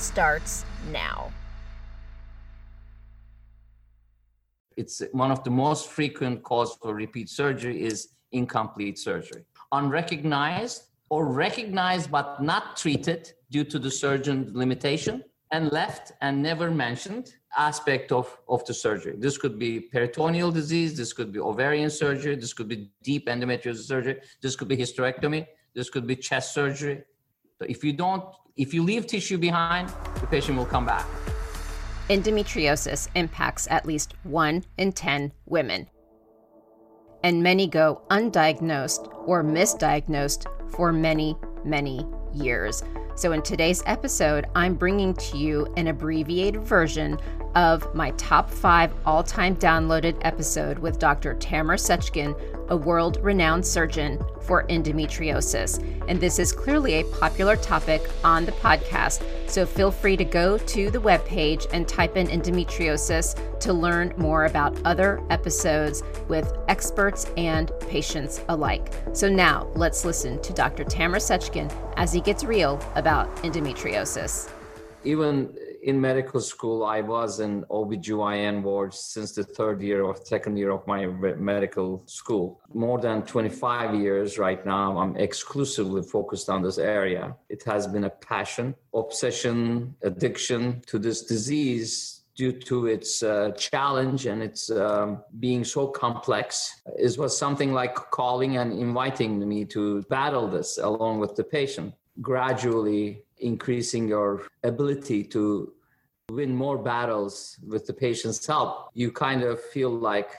starts now. it's one of the most frequent cause for repeat surgery is incomplete surgery unrecognized or recognized but not treated due to the surgeon limitation and left and never mentioned aspect of, of the surgery this could be peritoneal disease this could be ovarian surgery this could be deep endometriosis surgery this could be hysterectomy this could be chest surgery so if you don't if you leave tissue behind the patient will come back Endometriosis impacts at least 1 in 10 women. And many go undiagnosed or misdiagnosed for many, many years. So, in today's episode, I'm bringing to you an abbreviated version of my top five all time downloaded episode with Dr. Tamer Seckin, a world renowned surgeon for endometriosis. And this is clearly a popular topic on the podcast, so feel free to go to the webpage and type in endometriosis to learn more about other episodes with experts and patients alike. So now let's listen to Dr. Tamer Seckin as he gets real about endometriosis. even in medical school, I was in OBGYN ward since the third year or second year of my medical school. More than 25 years right now, I'm exclusively focused on this area. It has been a passion, obsession, addiction to this disease due to its uh, challenge and its um, being so complex it was something like calling and inviting me to battle this along with the patient gradually increasing your ability to win more battles with the patient's help, you kind of feel like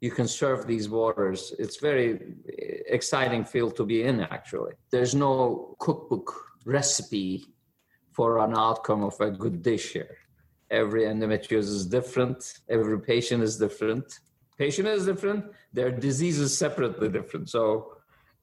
you can serve these waters. It's very exciting field to be in actually. There's no cookbook recipe for an outcome of a good dish here. Every endometriosis is different, every patient is different. Patient is different, their disease is separately different. So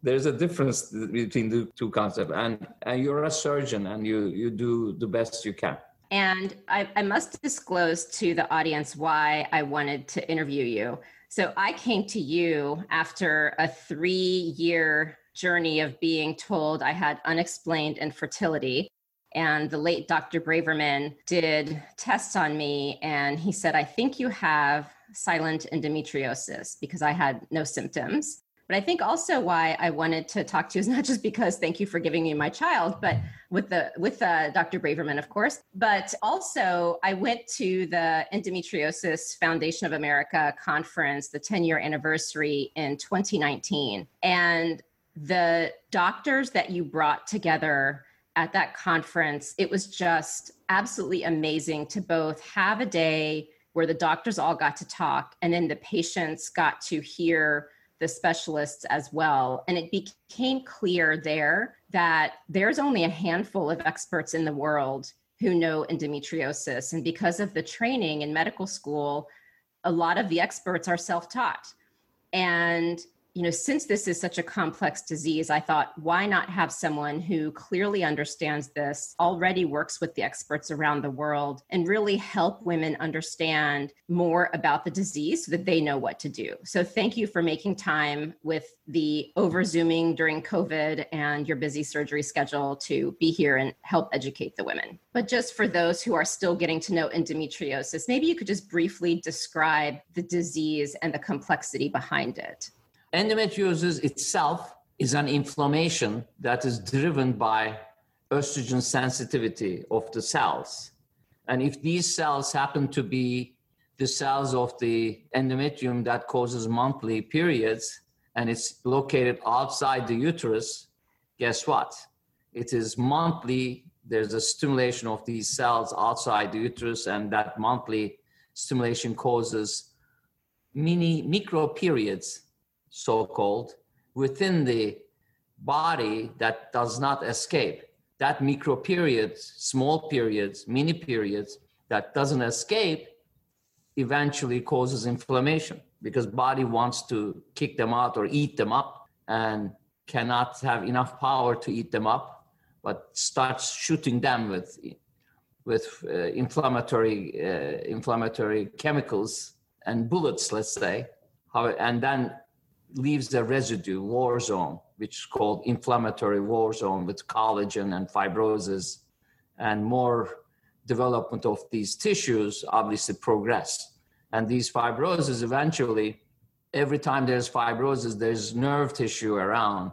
there's a difference between the two concepts and, and you're a surgeon and you you do the best you can And I, I must disclose to the audience why I wanted to interview you. So I came to you after a three year journey of being told I had unexplained infertility. And the late Dr. Braverman did tests on me, and he said, I think you have silent endometriosis because I had no symptoms. But I think also why I wanted to talk to you is not just because thank you for giving me my child, but with the with uh, Dr. Braverman, of course. But also, I went to the Endometriosis Foundation of America conference, the 10 year anniversary in 2019, and the doctors that you brought together at that conference, it was just absolutely amazing to both have a day where the doctors all got to talk, and then the patients got to hear the specialists as well. And it became clear there that there's only a handful of experts in the world who know endometriosis. And because of the training in medical school, a lot of the experts are self taught. And you know, since this is such a complex disease, I thought, why not have someone who clearly understands this, already works with the experts around the world, and really help women understand more about the disease so that they know what to do. So, thank you for making time with the over Zooming during COVID and your busy surgery schedule to be here and help educate the women. But just for those who are still getting to know endometriosis, maybe you could just briefly describe the disease and the complexity behind it. Endometriosis itself is an inflammation that is driven by estrogen sensitivity of the cells. And if these cells happen to be the cells of the endometrium that causes monthly periods and it's located outside the uterus, guess what? It is monthly, there's a stimulation of these cells outside the uterus, and that monthly stimulation causes mini micro periods, so called, within the body that does not escape. That micro periods, small periods, mini periods that doesn't escape eventually causes inflammation because body wants to kick them out or eat them up and cannot have enough power to eat them up but starts shooting them with with uh, inflammatory uh, inflammatory chemicals and bullets let's say How, and then leaves a residue war zone which is called inflammatory war zone with collagen and fibrosis and more development of these tissues obviously progress. And these fibrosis eventually, every time there's fibrosis, there's nerve tissue around,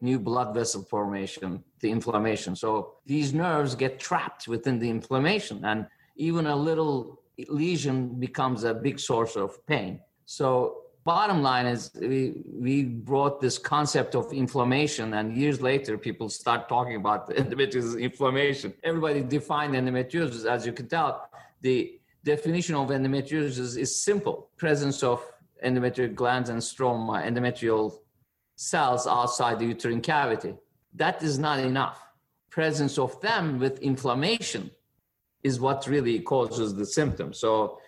new blood vessel formation, the inflammation. So these nerves get trapped within the inflammation, and even a little lesion becomes a big source of pain. So bottom line is we, we brought this concept of inflammation and years later people start talking about endometriosis inflammation. Everybody defined endometriosis as you can tell. The definition of endometriosis is simple. Presence of endometrial glands and stroma endometrial cells outside the uterine cavity. That is not enough. Presence of them with inflammation is what really causes the symptoms. So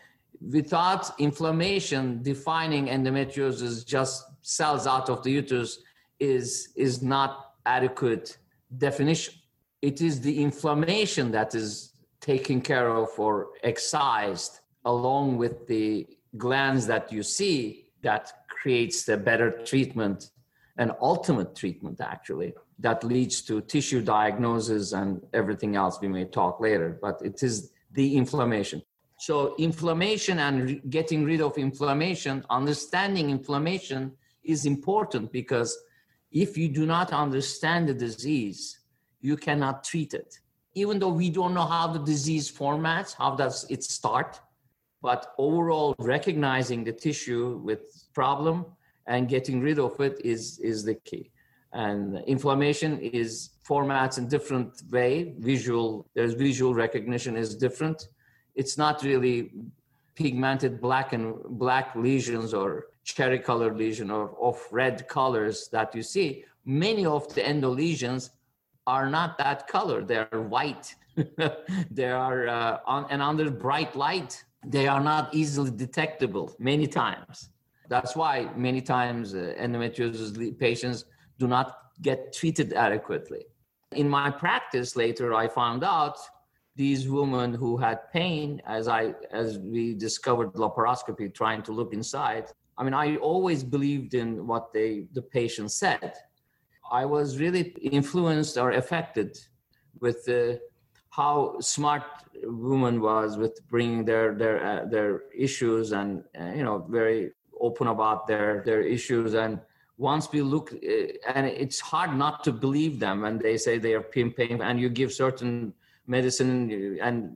without inflammation, defining endometriosis just cells out of the uterus is, is not adequate definition. It is the inflammation that is taken care of or excised along with the glands that you see that creates the better treatment and ultimate treatment actually that leads to tissue diagnosis and everything else we may talk later but it is the inflammation so inflammation and re- getting rid of inflammation, understanding inflammation is important because if you do not understand the disease, you cannot treat it. Even though we don't know how the disease formats, how does it start, but overall recognizing the tissue with problem and getting rid of it is is the key. And inflammation is formats in different way. Visual, there's visual recognition is different it's not really pigmented black and black lesions or cherry colored lesion or of red colors that you see. Many of the endo lesions are not that color. They are white. they are uh, on, and under bright light, they are not easily detectable many times. That's why many times uh, endometriosis patients do not get treated adequately. In my practice later, I found out these women who had pain as i as we discovered laparoscopy trying to look inside i mean i always believed in what they the patient said. I was really influenced or affected with the how smart woman was with bringing their their uh, their issues and uh, you know very open about their their issues. And once we look uh, and it's hard not to believe them when they say they are pain pain and you give certain medicine and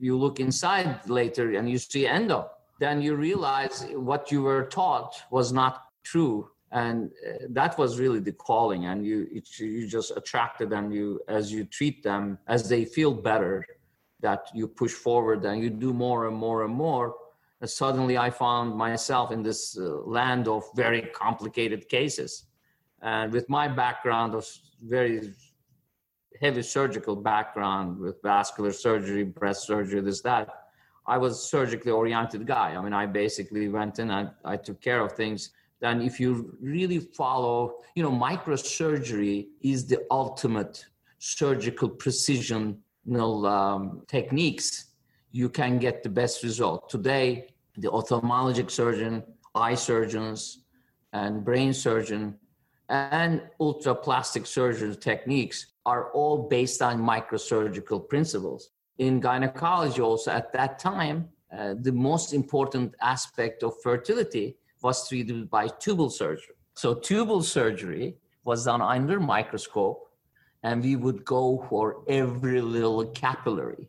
you look inside later and you see endo, then you realize what you were taught was not true. And uh, that was really the calling. And you, it, you just attracted and you, as you treat them, as they feel better, that you push forward and you do more and more and more. And suddenly I found myself in this uh, land of very complicated cases. And with my background of very heavy surgical background with vascular surgery, breast surgery, this, that. I was surgically oriented guy. I mean, I basically went in, and I took care of things. Then if you really follow, you know, microsurgery is the ultimate surgical precision um, techniques. You can get the best result. Today, the ophthalmologic surgeon, eye surgeons, and brain surgeon, and ultraplastic surgery techniques are all based on microsurgical principles. In gynecology, also at that time, uh, the most important aspect of fertility was treated by tubal surgery. So, tubal surgery was done under microscope, and we would go for every little capillary.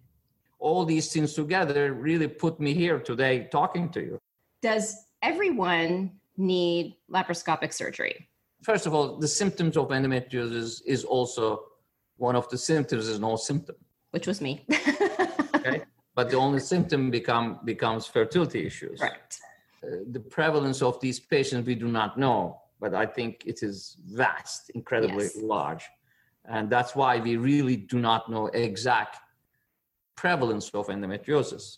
All these things together really put me here today talking to you. Does everyone need laparoscopic surgery? First of all, the symptoms of endometriosis is also one of the symptoms is no symptom. Which was me. okay. But the only symptom become becomes fertility issues. Right. Uh, the prevalence of these patients we do not know, but I think it is vast, incredibly Yes. large. And that's why we really do not know exact prevalence of endometriosis.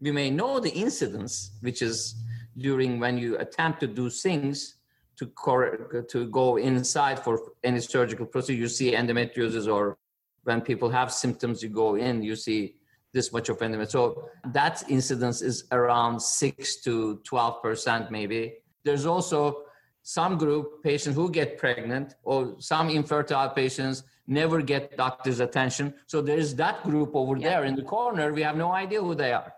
We may know the incidence, which is during when you attempt to do things to cor- to go inside for any surgical procedure, you see endometriosis, or when people have symptoms, you go in, you see this much of endometriosis. So that incidence is around six to twelve percent, maybe. There's also some group patients who get pregnant, or some infertile patients never get doctor's attention. So there's that group over Yeah. there in the corner. We have no idea who they are.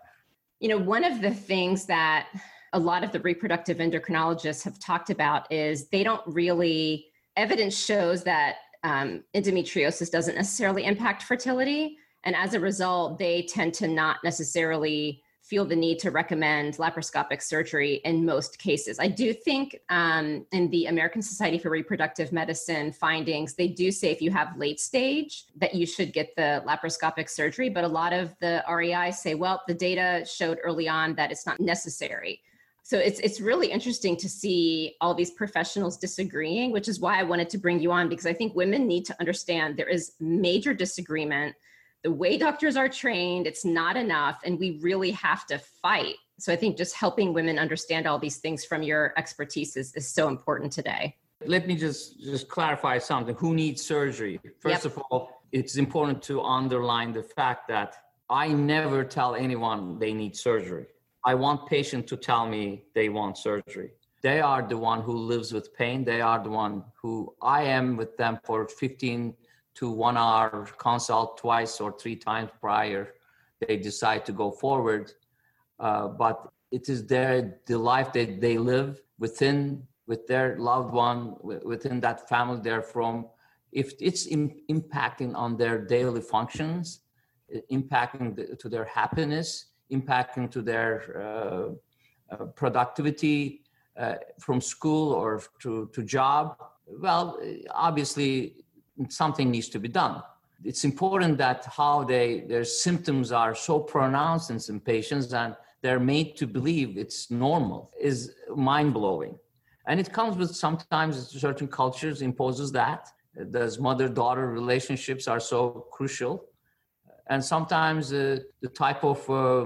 You know, one of the things that a lot of the reproductive endocrinologists have talked about is they don't really, evidence shows that um, endometriosis doesn't necessarily impact fertility. And as a result, they tend to not necessarily feel the need to recommend laparoscopic surgery in most cases. I do think um, in the American Society for Reproductive Medicine findings, they do say if you have late stage that you should get the laparoscopic surgery. But a lot of the REI say, well, the data showed early on that it's not necessary. So it's it's really interesting to see all these professionals disagreeing, which is why I wanted to bring you on because I think women need to understand there is major disagreement the way doctors are trained, it's not enough, and we really have to fight. So I think just helping women understand all these things from your expertise is, is so important today. Let me just just clarify something. Who needs surgery? First Yep. of all, it's important to underline the fact that I never tell anyone they need surgery. I want patient to tell me they want surgery. They are the one who lives with pain. They are the one who I am with them for 15 to one hour consult twice or three times prior. They decide to go forward. Uh, but it is their the life that they live within with their loved one within that family they're from if it's im- impacting on their daily functions impacting the, to their happiness impacting to their uh, uh, productivity uh, from school or to, to job? Well obviously something needs to be done. It's important that how they their symptoms are so pronounced in some patients and they're made to believe it's normal is mind-blowing. And it comes with sometimes certain cultures imposes that those mother-daughter relationships are so crucial and sometimes the type of uh,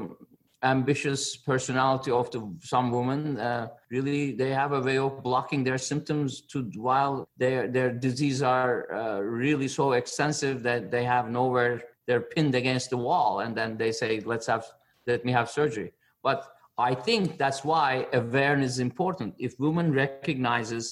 ambitious personality of the some women uh, really they have a way of blocking their symptoms to while their their disease are uh, really so extensive that they have nowhere they're pinned against the wall. And then they say let's have let me have surgery. But i think that's why awareness is important. If women recognizes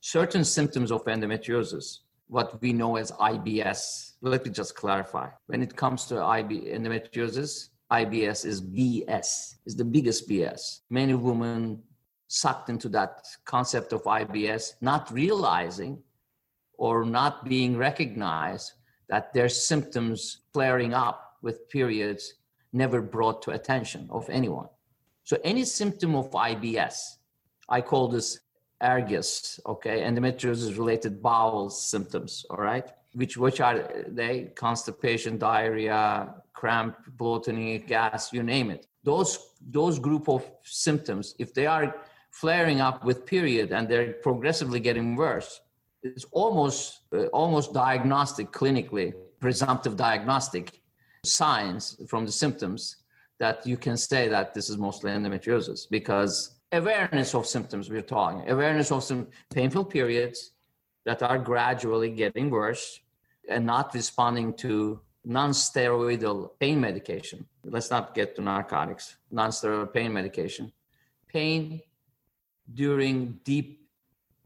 certain symptoms of endometriosis what we know as ibs let me just clarify when it comes to IB, endometriosis IBS is BS, is the biggest BS. Many women sucked into that concept of IBS, not realizing or not being recognized that their symptoms flaring up with periods never brought to attention of anyone. So any symptom of IBS, I call this ergus, okay, endometriosis related bowel symptoms, all right? Which which are they? Constipation, diarrhea, cramp, bloating, gas, you name it. Those those group of symptoms, if they are flaring up with period and they're progressively getting worse, it's almost uh, almost diagnostic clinically, presumptive diagnostic signs from the symptoms that you can say that this is mostly endometriosis because awareness of symptoms we're talking awareness of some painful periods that are gradually getting worse and not responding to non-steroidal pain medication. Let's not get to narcotics non-steroidal pain medication. Pain during deep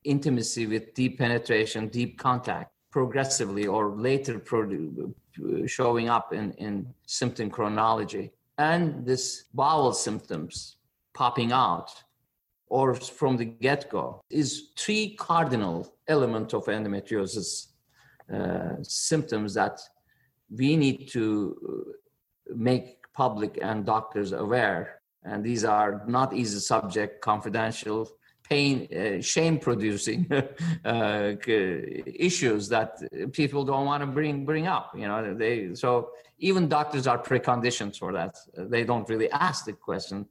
intimacy with deep penetration deep contact progressively or later showing up in, in symptom chronology. And this bowel symptoms popping out or from the get-go is three cardinal element of endometriosis uh, symptoms that we need to make public and doctors aware. And these are not easy subject confidential pain uh, shame producing uh, issues that people don't want to bring bring up you know they so even doctors are preconditions for that. They don't really ask the question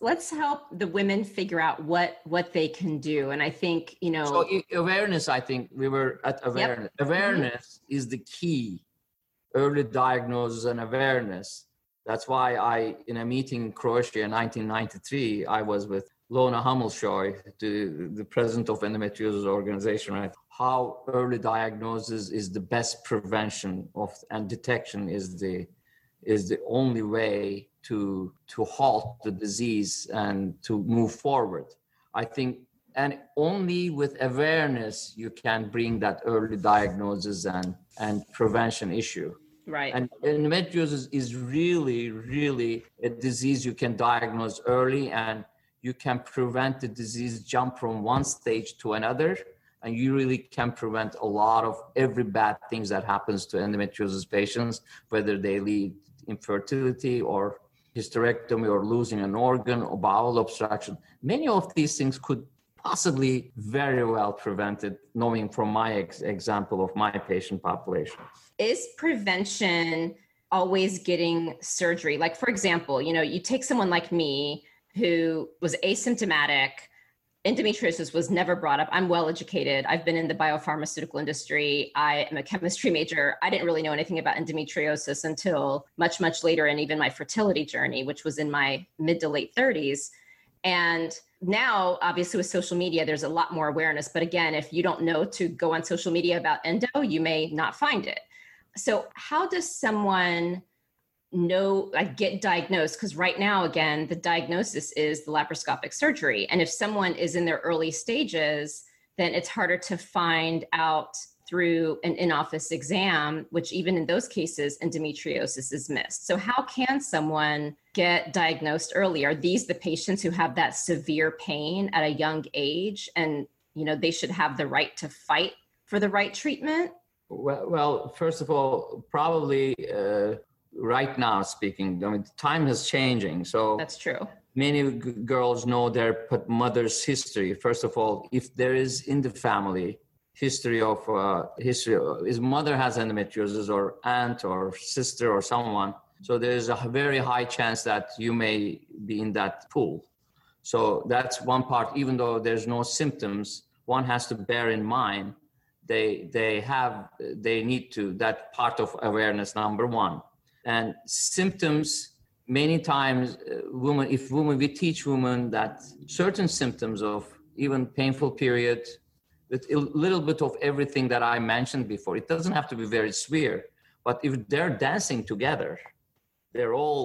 let's help the women figure out what what they can do. And i think you know so awareness i think we were at awareness yep. awareness. Mm-hmm. is the key. Early diagnosis and awareness. That's why i in a meeting in croatia in 1993 i was with Lone Hummelshøj the, the president of endometriosis organization right? How early diagnosis is the best prevention of and detection is the is the only way to to halt the disease and to move forward. I think and only with awareness you can bring that early diagnosis and and prevention issue. Right. And endometriosis is really really a disease you can diagnose early and you can prevent the disease jump from one stage to another. And you really can prevent a lot of every bad things that happens to endometriosis patients whether they lead infertility or hysterectomy or losing an organ or bowel obstruction. Many of these things could possibly very well prevented knowing from my ex- example of my patient population is prevention always getting surgery like for example you know you take someone like me who was asymptomatic endometriosis was never brought up. I'm well educated. I've been in the biopharmaceutical industry. I am a chemistry major. I didn't really know anything about endometriosis until much, much later, and even my fertility journey, which was in my mid to late 30s. And now, obviously, with social media, there's a lot more awareness. But again, if you don't know to go on social media about endo, you may not find it. So, how does someone know like get diagnosed because right now again the diagnosis is the laparoscopic surgery and if someone is in their early stages then it's harder to find out through an in-office exam which even in those cases endometriosis is missed. So how can someone get diagnosed early? Are these the patients who have that severe pain at a young age and you know they should have the right to fight for the right treatment? Well, well first of all probably uh, right now speaking i mean time is changing. So that's true. many g- girls know their mother's history. First of all if there is in the family history of uh, history his mother has endometriosis or aunt or sister or someone so there's a very high chance that you may be in that pool. So that's one part. Even though there's no symptoms one has to bear in mind they they have they need to that part of awareness number one and symptoms many times uh, women if women we teach women that certain symptoms of even painful period with a little bit of everything that i mentioned before it doesn't have to be very severe but if they're dancing together they're all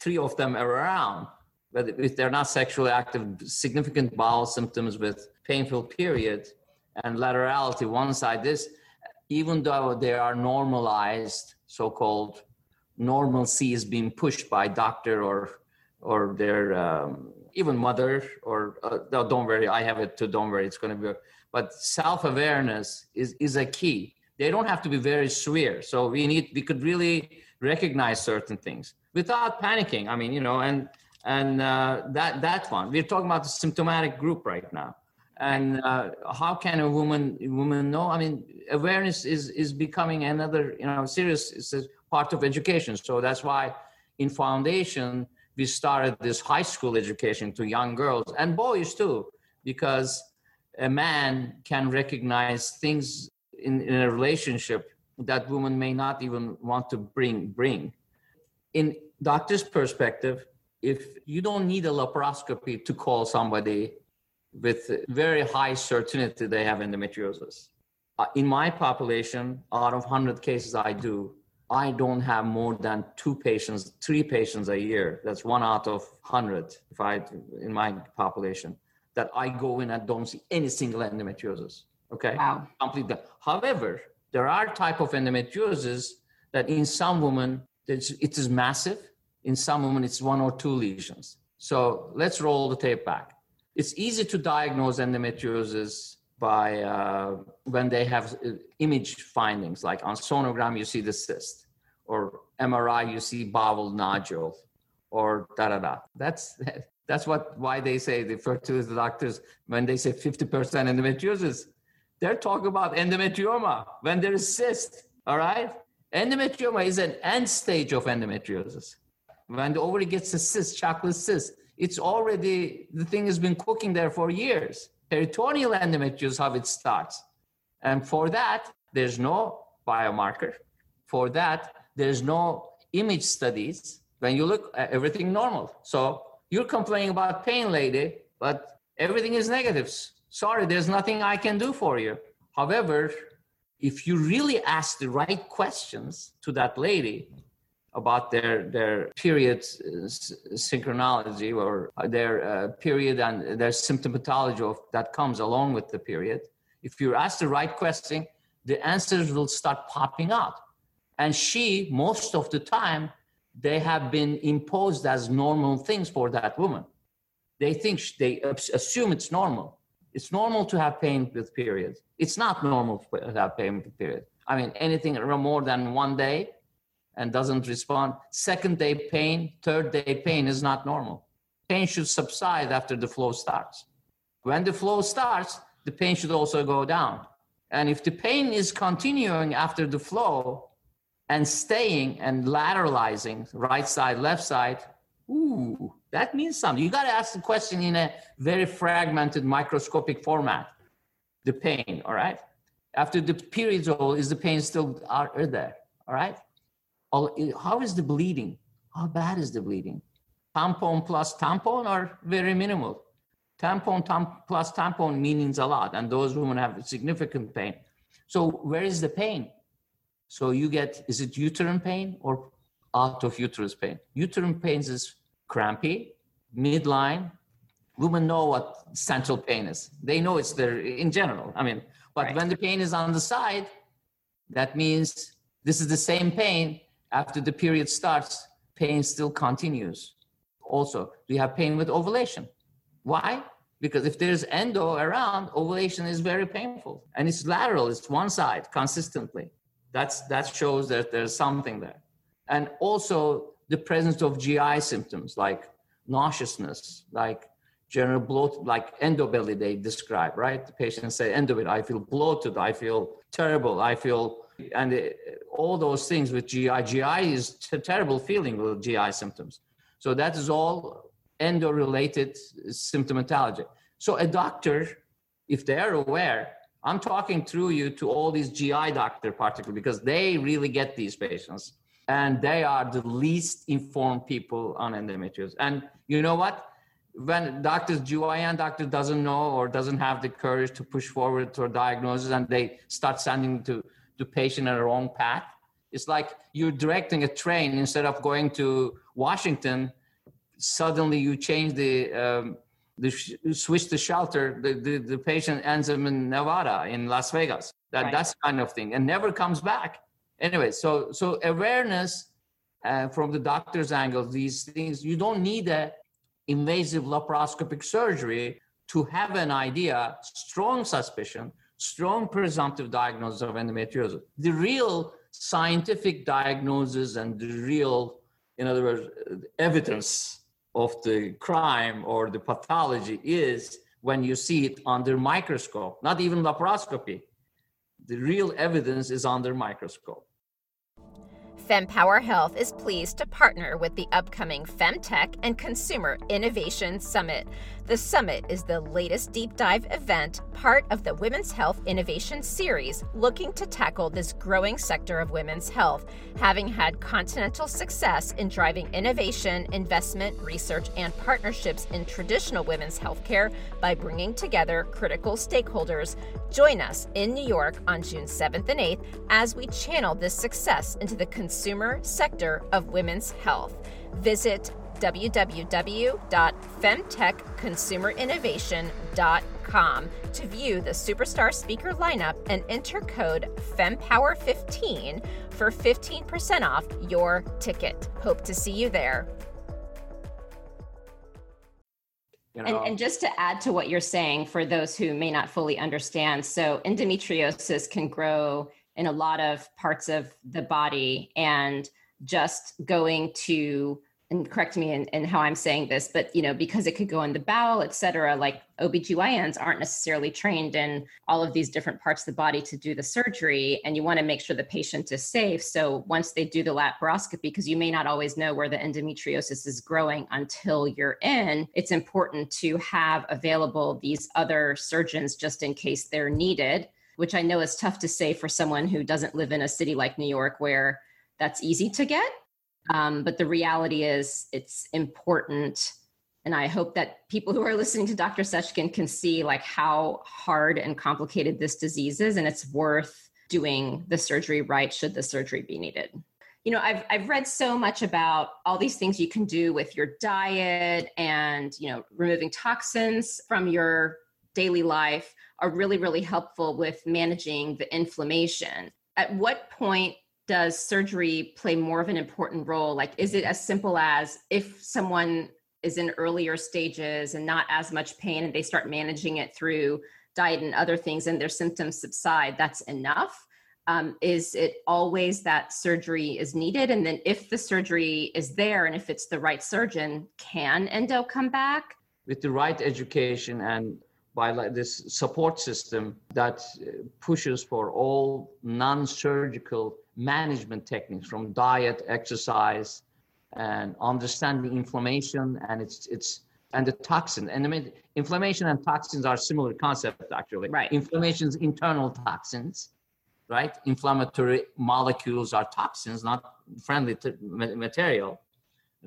three of them are around but if they're not sexually active significant bowel symptoms with painful period and laterality one side this even though they are normalized so-called normalcy is being pushed by doctor or or their um, even mother or uh, no, don't worry i have it too don't worry it's going to be but self-awareness is is a key. They don't have to be very severe so we need we could really recognize certain things without panicking i mean you know and and uh, that that one we're talking about the symptomatic group right now. And uh, how can a woman woman know? I mean awareness is is becoming another you know serious part of education. So that's why in foundation we started this high school education to young girls and boys too, because a man can recognize things in, in a relationship that women may not even want to bring bring. In doctor's perspective, if you don't need a laparoscopy to call somebody with very high certainty they have endometriosis. Uh, in my population, out of 100 cases I do, I don't have more than two patients, three patients a year. That's one out of hundred if I in my population that I go in and don't see any single endometriosis. Okay, wow. complete that. However, there are type of endometriosis that in some women it is massive. In some women, it's one or two lesions. So let's roll the tape back. It's easy to diagnose endometriosis by uh, when they have uh, image findings, like on sonogram, you see the cyst, or MRI, you see bowel nodule, or da da da. That's that's what why they say the fertility doctors when they say 50% endometriosis, they're talking about endometrioma when there is cyst. All right, endometrioma is an end stage of endometriosis. When the ovary gets a cyst, chocolate cyst, it's already the thing has been cooking there for years. Peritoneal endometriosis, how it starts. And for that, there's no biomarker. For that, there's no image studies. When you look at everything normal. So you're complaining about pain, lady, but everything is negatives. Sorry, there's nothing I can do for you. However, if you really ask the right questions to that lady about their their period synchronology or their uh, period and their symptomatology of that comes along with the period. If you ask the right question the answers will start popping out and she most of the time they have been imposed as normal things for that woman. They think they assume it's normal. It's normal to have pain with periods. It's not normal to have pain with period i mean anything more than one day and doesn't respond. Second day pain third day pain is not normal. Pain should subside after the flow starts. When the flow starts the pain should also go down. And if the pain is continuing after the flow and staying and lateralizing right side left side ooh that means something. You got to ask the question in a very fragmented microscopic format. The pain all right? After the period's all is the pain still are, there all right how is the bleeding? How bad is the bleeding? Tampon plus tampon are very minimal. Tampon tam, plus tampon means a lot and those women have significant pain. So where is the pain? So you get is it uterine pain or out of uterus pain? Uterine pain is crampy midline. Women know what central pain is. They know it's there in general i mean. But right. when the pain is on the side that means this is the same pain after the period starts pain still continues. Also we have pain with ovulation. Why? Because if there's endo around ovulation is very painful and it's lateral it's one side consistently. That's that shows that there's something there. And also the presence of gi symptoms like nauseousness like general bloat like endobelly they describe right? The patients say endobelly i feel bloated i feel terrible i feel and it, all those things with gi gi is a terrible feeling with gi symptoms so that is all endo related symptomatology so a doctor if they're aware I'm talking through you to all these GI doctor particularly because they really get these patients and they are the least informed people on endometriosis. And you know what? When doctors, GYN doctor doesn't know or doesn't have the courage to push forward to a diagnosis and they start sending to the patient on the wrong path, it's like you're directing a train instead of going to Washington. Suddenly you change the um, the switch the shelter, the, the, the patient ends up in Nevada, in Las Vegas. That right. that's kind of thing, and never comes back. Anyway, so so awareness uh, from the doctor's angle, these things you don't need a invasive laparoscopic surgery to have an idea, strong suspicion, strong presumptive diagnosis of endometriosis. The real scientific diagnosis and the real, in other words, evidence of the crime or the pathology is when you see it under microscope, not even laparoscopy. The real evidence is under microscope. FemPower Health is pleased to partner with the upcoming FemTech and Consumer Innovation Summit. The summit is the latest deep dive event, part of the Women's Health Innovation Series, looking to tackle this growing sector of women's health, having had continental success in driving innovation, investment, research, and partnerships in traditional women's healthcare by bringing together critical stakeholders. Join us in New York on June 7th and 8th as we channel this success into the consumer sector of women's health. Visit www.femtechconsumerinnovation.com to view the superstar speaker lineup and enter code FEMPOWER15 for 15% off your ticket. Hope to see you there. You know, and, and, just to add to what you're saying, for those who may not fully understand, so endometriosis can grow in a lot of parts of the body, and just going to and correct me in, in how I'm saying this, but you know, because it could go in the bowel, et cetera, like OBGYNs aren't necessarily trained in all of these different parts of the body to do the surgery. And you want to make sure the patient is safe. So once they do the laparoscopy, because you may not always know where the endometriosis is growing until you're in, it's important to have available these other surgeons just in case they're needed, which I know is tough to say for someone who doesn't live in a city like New York where that's easy to get um, but the reality is, it's important. And I hope that people who are listening to Dr. Seckin can see like how hard and complicated this disease is, and it's worth doing the surgery right should the surgery be needed. You know, I've I've read so much about all these things you can do with your diet and you know removing toxins from your daily life are really really helpful with managing the inflammation. At what point does surgery play more of an important role? Like, is it as simple as if someone is in earlier stages and not as much pain and they start managing it through diet and other things and their symptoms subside, that's enough? Um, is it always that surgery is needed? And then if the surgery is there and if it's the right surgeon, can endo come back? With the right education and by like this support system that uh, pushes for all non-surgical management techniques from diet, exercise, and understanding inflammation and it's it's and the toxin and I mean inflammation and toxins are similar concepts actually. Right. Inflammation is internal toxins, right? Inflammatory molecules are toxins, not friendly to material.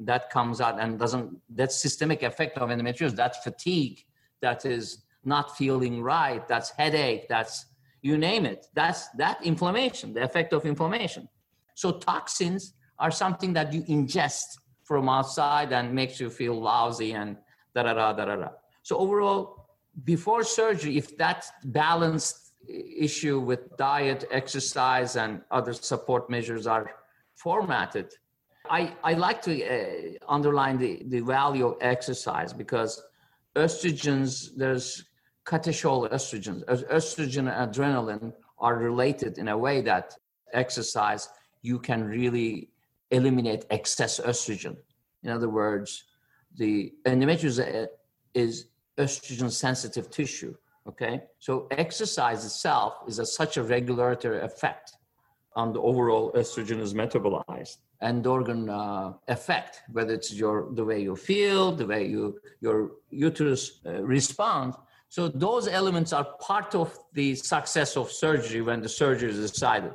That comes out and doesn't that systemic effect of endometriosis, that's fatigue, that is not feeling right, that's headache, that's you name it that's that inflammation the effect of inflammation. So toxins are something that you ingest from outside and makes you feel lousy and da da da da da so overall before surgery if that balanced issue with diet exercise and other support measures are formatted i i like to uh, underline the the value of exercise because estrogens there's catechol estrogens, estrogen and adrenaline are related in a way that exercise, you can really eliminate excess estrogen. In other words, the endometriosis is estrogen sensitive tissue. Okay, so exercise itself is a, such a regulatory effect on the overall estrogen is metabolized and organ uh, effect, whether it's your the way you feel, the way you your uterus uh, respond so those elements are part of the success of surgery when the surgery is decided.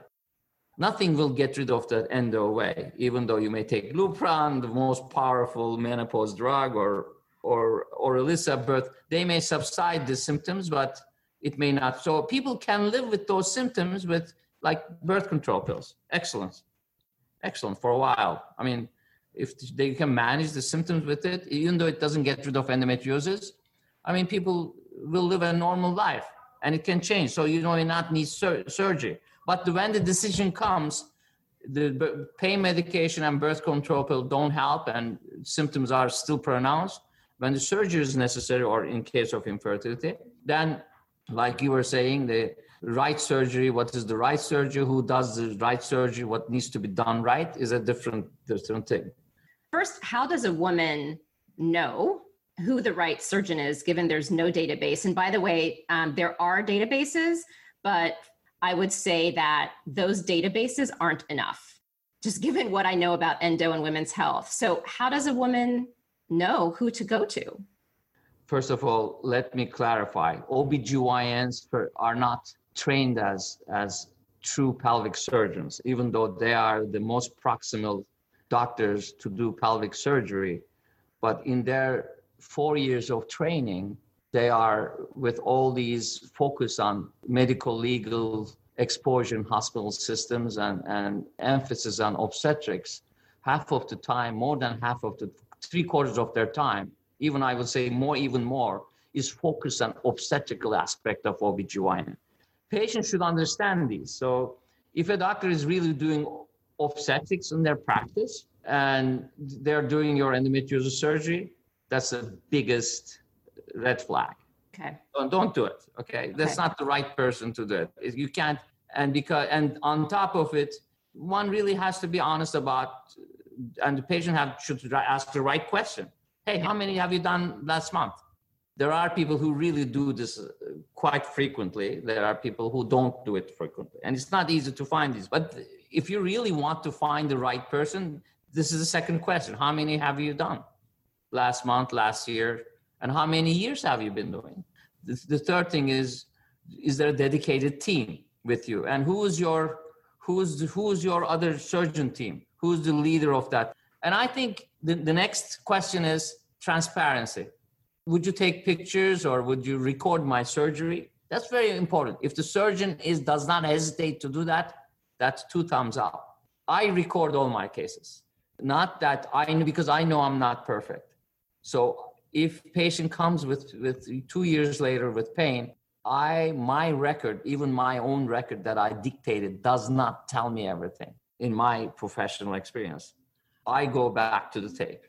Nothing will get rid of that endo away, even though you may take Lupron, the most powerful menopause drug, or or or Elisa birth. They may subside the symptoms, but it may not. So people can live with those symptoms with like birth control pills. Excellent, excellent for a while. I mean, if they can manage the symptoms with it, even though it doesn't get rid of endometriosis, I mean, people will live a normal life and it can change. So you do not need sur- surgery. But when the decision comes, the pain medication and birth control pill don't help and symptoms are still pronounced. When the surgery is necessary, or in case of infertility, then, like you were saying, the right surgery, what is the right surgery, who does the right surgery, what needs to be done right is a different, different thing. First, how does a woman know who the right surgeon is, given there's no database. And by the way, um, there are databases, but I would say that those databases aren't enough, just given what I know about endo and women's health. So, how does a woman know who to go to? First of all, let me clarify OBGYNs are not trained as, as true pelvic surgeons, even though they are the most proximal doctors to do pelvic surgery. But in their four years of training, they are with all these focus on medical legal exposure in hospital systems and, and emphasis on obstetrics. Half of the time, more than half of the three quarters of their time, even I would say more, even more, is focused on obstetrical aspect of OBGYN. Patients should understand these. So if a doctor is really doing obstetrics in their practice and they're doing your endometriosis surgery, that's the biggest red flag. Okay. Don't, don't do it. Okay. That's not the right person to do it. You can't, and because, and on top of it, one really has to be honest about and the patient have should ask the right question. Hey, how many have you done last month? There are people who really do this uh, quite frequently. There are people who don't do it frequently, and it's not easy to find these. But if you really want to find the right person, this is the second question: How many have you done last month, last year, and how many years have you been doing? The, the third thing is: Is there a dedicated team with you, and who is your who's who's your other surgeon team? Who's the leader of that? And I think the, the next question is transparency. Would you take pictures or would you record my surgery? That's very important. If the surgeon is does not hesitate to do that that's two thumbs up. I record all my cases. Not that i because i know i'm not perfect so if patient comes with with two years later with pain i my record even my own record that i dictated does not tell me everything in my professional experience i go back to the tape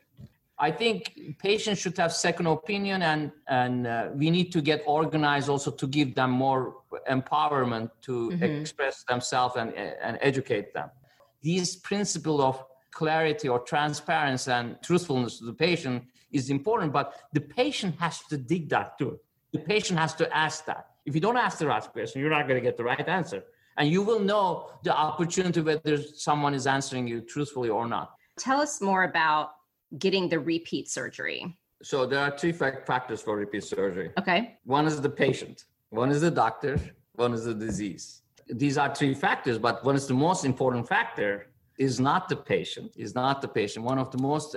I think patients should have second opinion, and and uh, we need to get organized also to give them more empowerment to mm-hmm. express themselves and and educate them. These principle of clarity or transparency and truthfulness to the patient is important, but the patient has to dig that too. The patient has to ask that. If you don't ask the right question, you're not going to get the right answer, and you will know the opportunity whether someone is answering you truthfully or not. Tell us more about getting the repeat surgery? So there are three factors for repeat surgery. Okay. One is the patient, one is the doctor, one is the disease. These are three factors, but one is the most important factor is not the patient, is not the patient. One of the most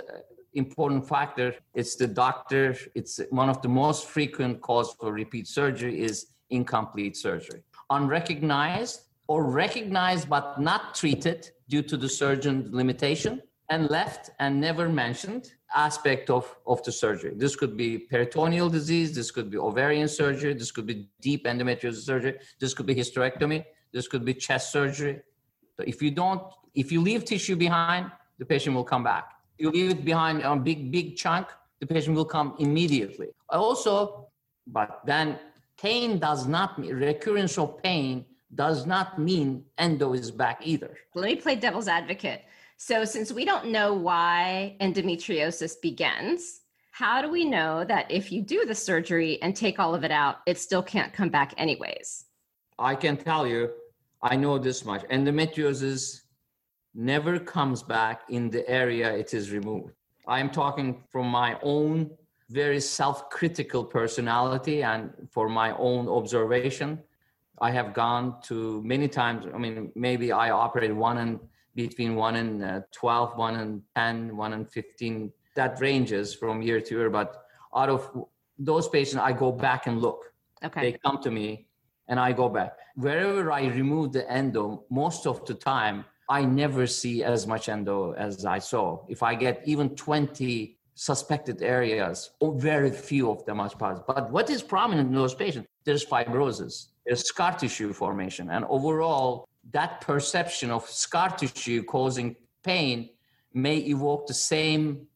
important factor it's the doctor. It's one of the most frequent cause for repeat surgery is incomplete surgery. Unrecognized or recognized but not treated due to the surgeon limitation and left and never mentioned aspect of, of the surgery. This could be peritoneal disease, this could be ovarian surgery, this could be deep endometriosis surgery, this could be hysterectomy, this could be chest surgery. So if you don't, if you leave tissue behind, the patient will come back. You leave it behind a big, big chunk, the patient will come immediately. Also, but then pain does not mean recurrence of pain does not mean endo is back either. Let me play devil's advocate. So, since we don't know why endometriosis begins, how do we know that if you do the surgery and take all of it out, it still can't come back anyways? I can tell you, I know this much. Endometriosis never comes back in the area it is removed. I am talking from my own very self critical personality and for my own observation. I have gone to many times. I mean, maybe I operated one and between 1 and uh, 12, 1 and 10, 1 and 15. That ranges from year to year. But out of those patients, I go back and look. Okay. They come to me and I go back. Wherever I remove the endo, most of the time, I never see as much endo as I saw. If I get even 20 suspected areas, or very few of them are positive. But what is prominent in those patients? There's fibrosis, there's scar tissue formation, and overall, that perception of scar tissue causing pain may evoke the same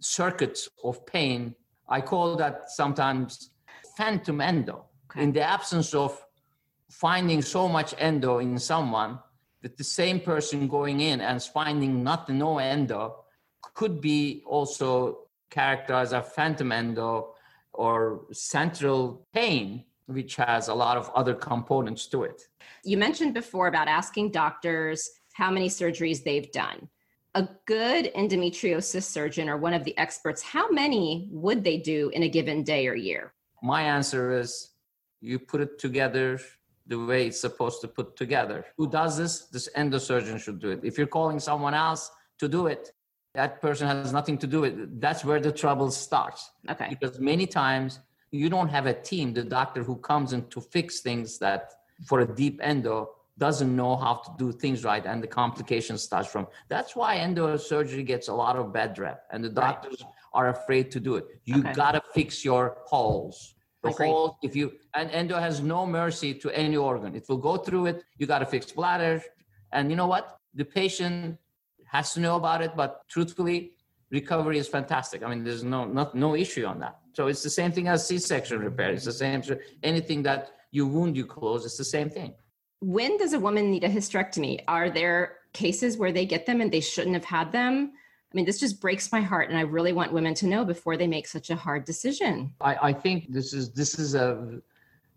circuits of pain. I call that sometimes phantom endo. Okay. In the absence of finding so much endo in someone, that the same person going in and finding not no endo could be also characterized as a phantom endo or central pain which has a lot of other components to it. You mentioned before about asking doctors how many surgeries they've done. A good endometriosis surgeon or one of the experts, how many would they do in a given day or year? My answer is you put it together the way it's supposed to put together. Who does this? This endosurgeon should do it. If you're calling someone else to do it, that person has nothing to do with it. That's where the trouble starts. Okay. Because many times you don't have a team, the doctor who comes in to fix things that for a deep endo doesn't know how to do things right and the complications starts from that's why endo surgery gets a lot of bad rep and the doctors right. are afraid to do it you okay. gotta fix your holes the holes if you and endo has no mercy to any organ it will go through it you gotta fix bladder and you know what the patient has to know about it but truthfully recovery is fantastic i mean there's no not, no issue on that so it's the same thing as C-section repair. It's the same. Anything that you wound, you close. It's the same thing. When does a woman need a hysterectomy? Are there cases where they get them and they shouldn't have had them? Mean, this just breaks my heart. And I really want women to know before they make such a hard decision. I, I think this is this is a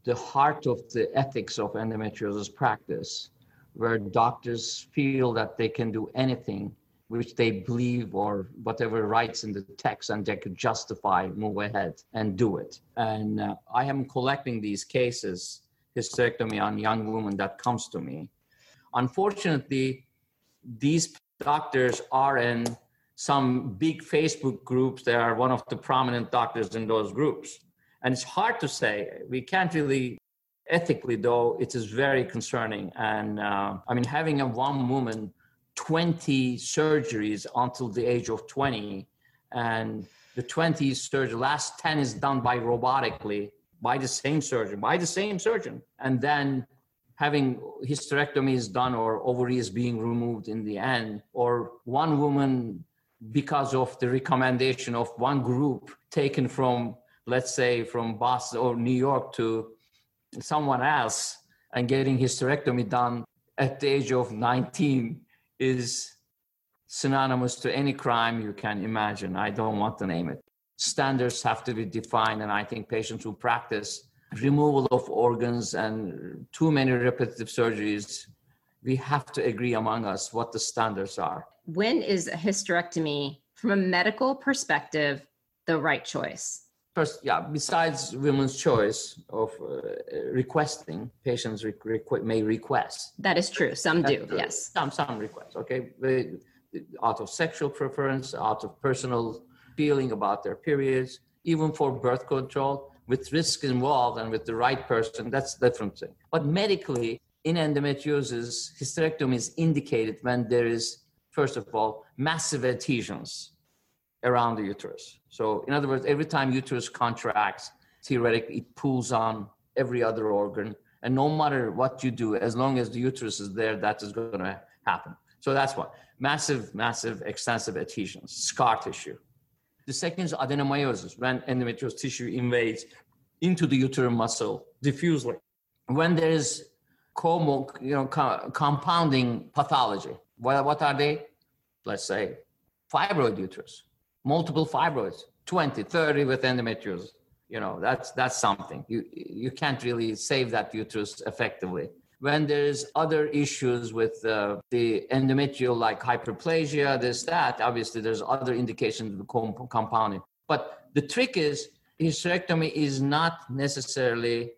the heart of the ethics of endometriosis practice, where doctors feel that they can do anything which they believe or whatever writes in the text and they could justify move ahead and do it and uh, i am collecting these cases hysterectomy on young women that comes to me unfortunately these doctors are in some big facebook groups they are one of the prominent doctors in those groups. And it's hard to say. We can't really ethically though it is very concerning. And uh, i mean having a one woman 20 surgeries until the age of 20 and the 20 surgery last 10 is done by robotically by the same surgeon by the same surgeon. And then having hysterectomy is done or ovaries being removed in the end or one woman because of the recommendation of one group taken from let's say from boston or new york to someone else and getting hysterectomy done at the age of 19 is synonymous to any crime you can imagine. I don't want to name it. Standards have to be defined, and I think patients who practice removal of organs and too many repetitive surgeries, we have to agree among us what the standards are. When is a hysterectomy, from a medical perspective, the right choice? First, yeah, besides women's choice of uh, requesting, patients requ- may request. That is true. Some do, That's, yes. Some, some request, okay? out of sexual preference, out of personal feeling about their periods, even for birth control, with risk involved and with the right person, that's different thing. But medically, in endometriosis, hysterectomy is indicated when there is, first of all, massive adhesions around the uterus. So, in other words, every time uterus contracts, theoretically, it pulls on every other organ. And no matter what you do, as long as the uterus is there, that is going to happen. So that's what massive, massive, extensive adhesions, scar tissue. The second is adenomyosis, when endometrial tissue invades into the uterine muscle diffusely. When there is co- you know, co- compounding pathology, what, what are they? Let's say fibroid uterus, multiple fibroids, 20, 30 with endometriosis. You know, that's that's something. You you can't really save that uterus effectively. When there's other issues with uh, the endometrial, like hyperplasia, this, that, obviously there's other indications of comp- compounding. But the trick is hysterectomy is not necessarily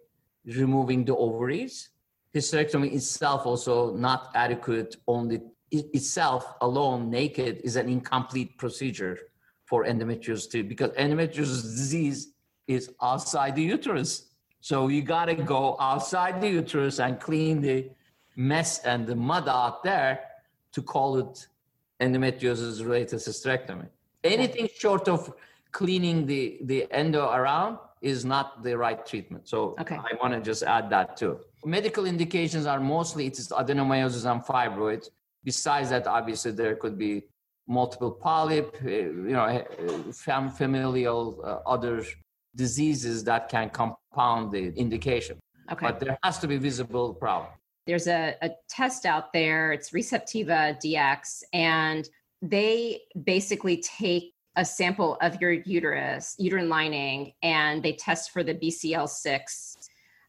removing the ovaries. Hysterectomy itself also not adequate only itself alone naked is an incomplete procedure for endometriosis too, because endometriosis disease is outside the uterus. So you got to go outside the uterus and clean the mess and the mud out there to call it endometriosis related hysterectomy. Anything short of cleaning the, the endo around is not the right treatment. So okay. I want to just add that too. Medical indications are mostly it is adenomyosis and fibroids. Besides that, obviously there could be multiple polyp, uh, you know, uh, familial uh, other diseases that can compound the indication. Okay. But there has to be visible problem. There's a, a test out there. It's Receptiva DX, and they basically take a sample of your uterus, uterine lining, and they test for the BCL6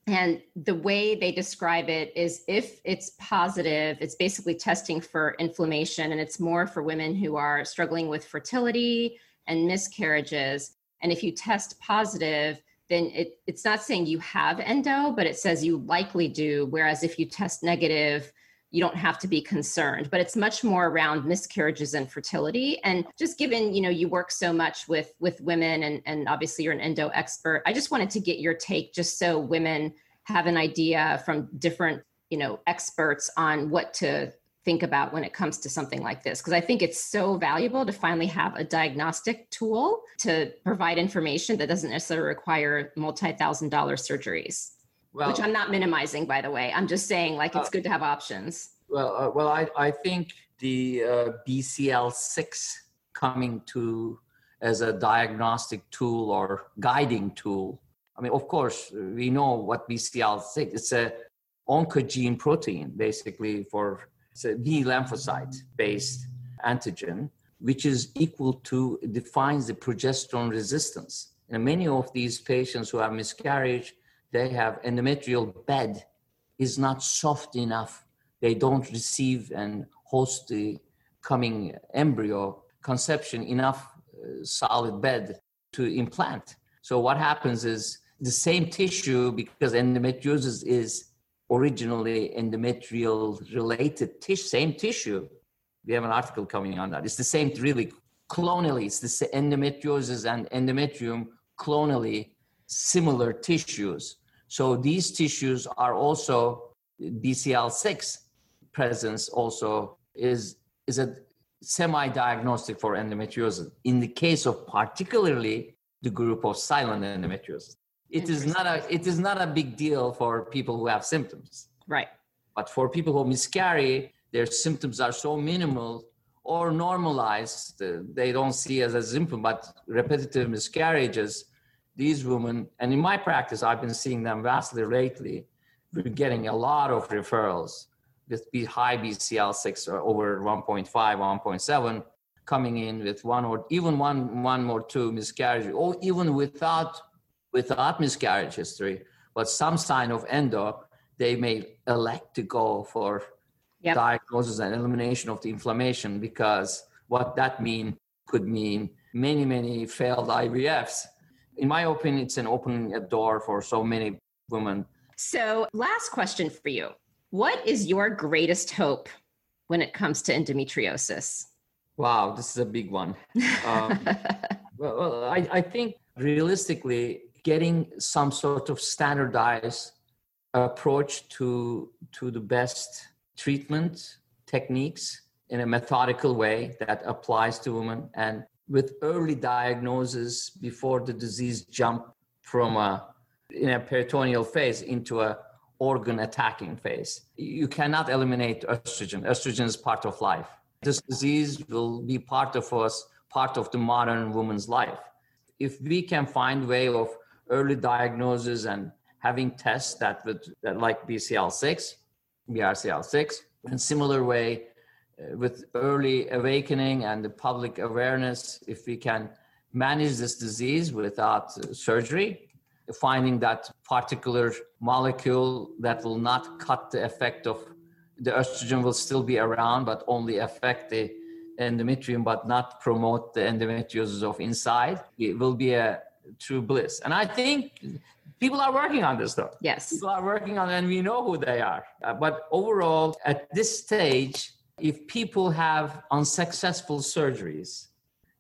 and the way they describe it is if it's positive, it's basically testing for inflammation, and it's more for women who are struggling with fertility and miscarriages. And if you test positive, then it, it's not saying you have endo, but it says you likely do. Whereas if you test negative, you don't have to be concerned but it's much more around miscarriages and fertility. And just given you know you work so much with with women and and obviously you're an endo expert i just wanted to get your take just so women have an idea from different you know experts on what to think about when it comes to something like this. Because i think it's so valuable to finally have a diagnostic tool to provide information that doesn't necessarily require multi-thousand dollar surgeries well, which I'm not minimizing, by the way. I'm just saying, like, it's uh, good to have options. Well, uh, well, I, I think the uh, BCL6 coming to as a diagnostic tool or guiding tool. I mean, of course, we know what BCL6. It's a oncogene protein, basically for it's a B lymphocyte based antigen. which is equal to defines the progesterone resistance. And many of these patients who have miscarriage, they have endometrial bed is not soft enough. They don't receive and host the coming embryo conception enough uh, solid bed to implant. So what happens is the same tissue because endometriosis is originally endometrial related tissue, same tissue. We have an article coming on that. It's the same, really, clonally, it's the endometriosis and endometrium clonally similar tissues. So these tissues are also BCL6 presence also is is a semi-diagnostic for endometriosis. In the case of particularly the group of silent endometriosis, it is not a it is not a big deal for people who have symptoms. Right. But for people who miscarry, their symptoms are so minimal or normalized, they don't see as a symptom, but repetitive miscarriages, these women, and in my practice, I've been seeing them vastly lately, we're getting a lot of referrals with high BCL6 or over 1.5, 1.7 coming in with one or even one, one or two miscarriage, or even without without miscarriage history, but some sign of endo, they may elect to go for yep. diagnosis and elimination of the inflammation because what that mean could mean many, many failed IVFs. In my opinion, it's an opening a door for so many women. So, last question for you. What is your greatest hope when it comes to endometriosis? Wow, this is a big one. Um, well, well I, I think realistically, getting some sort of standardized approach to to the best treatment techniques in a methodical way that applies to women and with early diagnosis before the disease jump from a in a peritoneal phase into a organ attacking phase. You cannot eliminate estrogen. Estrogen is part of life. This disease will be part of us part of the modern woman's life. If we can find way of early diagnosis and having tests that would that like BCL6, BRCL6, in similar way with early awakening and the public awareness, if we can manage this disease without surgery, finding that particular molecule that will not cut the effect of the estrogen will still be around, but only affect the endometrium, but not promote the endometriosis of inside. It will be a true bliss. And I think people are working on this though. Yes. People are working on it and we know who they are. But overall, at this stage, if people have unsuccessful surgeries,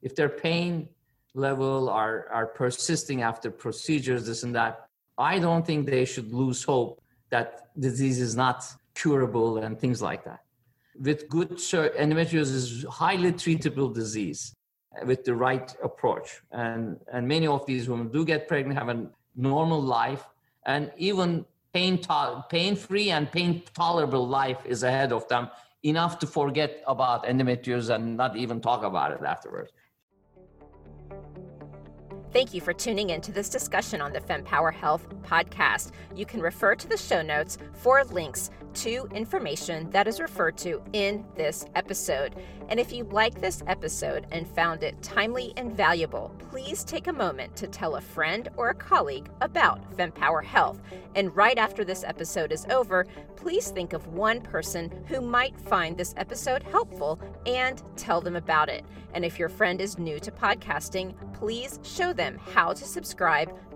if their pain level are, are persisting after procedures, this and that, I don't think they should lose hope that disease is not curable and things like that. With good endometriosis is highly treatable disease with the right approach. And, and many of these women do get pregnant, have a normal life, and even pain to- pain-free and pain-tolerable life is ahead of them, enough to forget about endometriosis and not even talk about it afterwards. Thank you for tuning in to this discussion on the FemPower Health podcast. You can refer to the show notes for links to information that is referred to in this episode. And if you like this episode and found it timely and valuable, please take a moment to tell a friend or a colleague about FemPower Health. And right after this episode is over, please think of one person who might find this episode helpful and tell them about it. And if your friend is new to podcasting, please show them how to subscribe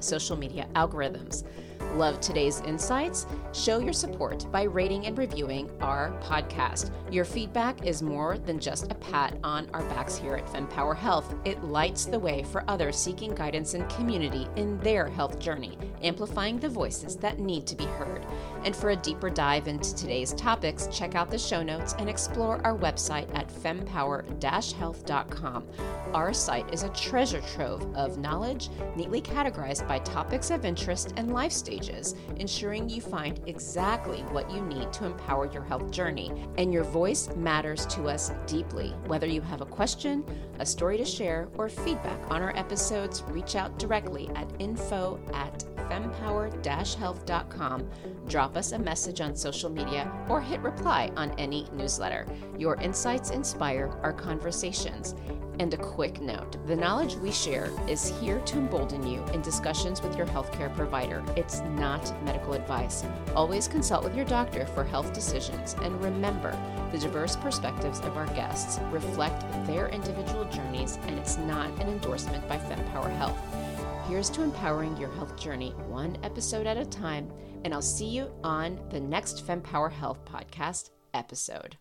social media algorithms. Love today's insights? Show your support by rating and reviewing our podcast. Your feedback is more than just a pat on our backs here at FemPower Health. It lights the way for others seeking guidance and community in their health journey, amplifying the voices that need to be heard. And for a deeper dive into today's topics, check out the show notes and explore our website at fempower-health.com. Our site is a treasure trove of knowledge, neatly categorized by topics of interest and life stages, ensuring you find exactly what you need to empower your health journey. And your voice matters to us deeply. Whether you have a question, a story to share, or feedback on our episodes, reach out directly at info at fempower-health.com. Drop us a message on social media or hit reply on any newsletter. Your insights inspire our conversations. And a quick note the knowledge we share is here to embolden you in discussions with your healthcare provider. It's not medical advice. Always consult with your doctor for health decisions. And remember, the diverse perspectives of our guests reflect their individual journeys, and it's not an endorsement by FemPower Health. Here's to empowering your health journey one episode at a time, and I'll see you on the next FemPower Health podcast episode.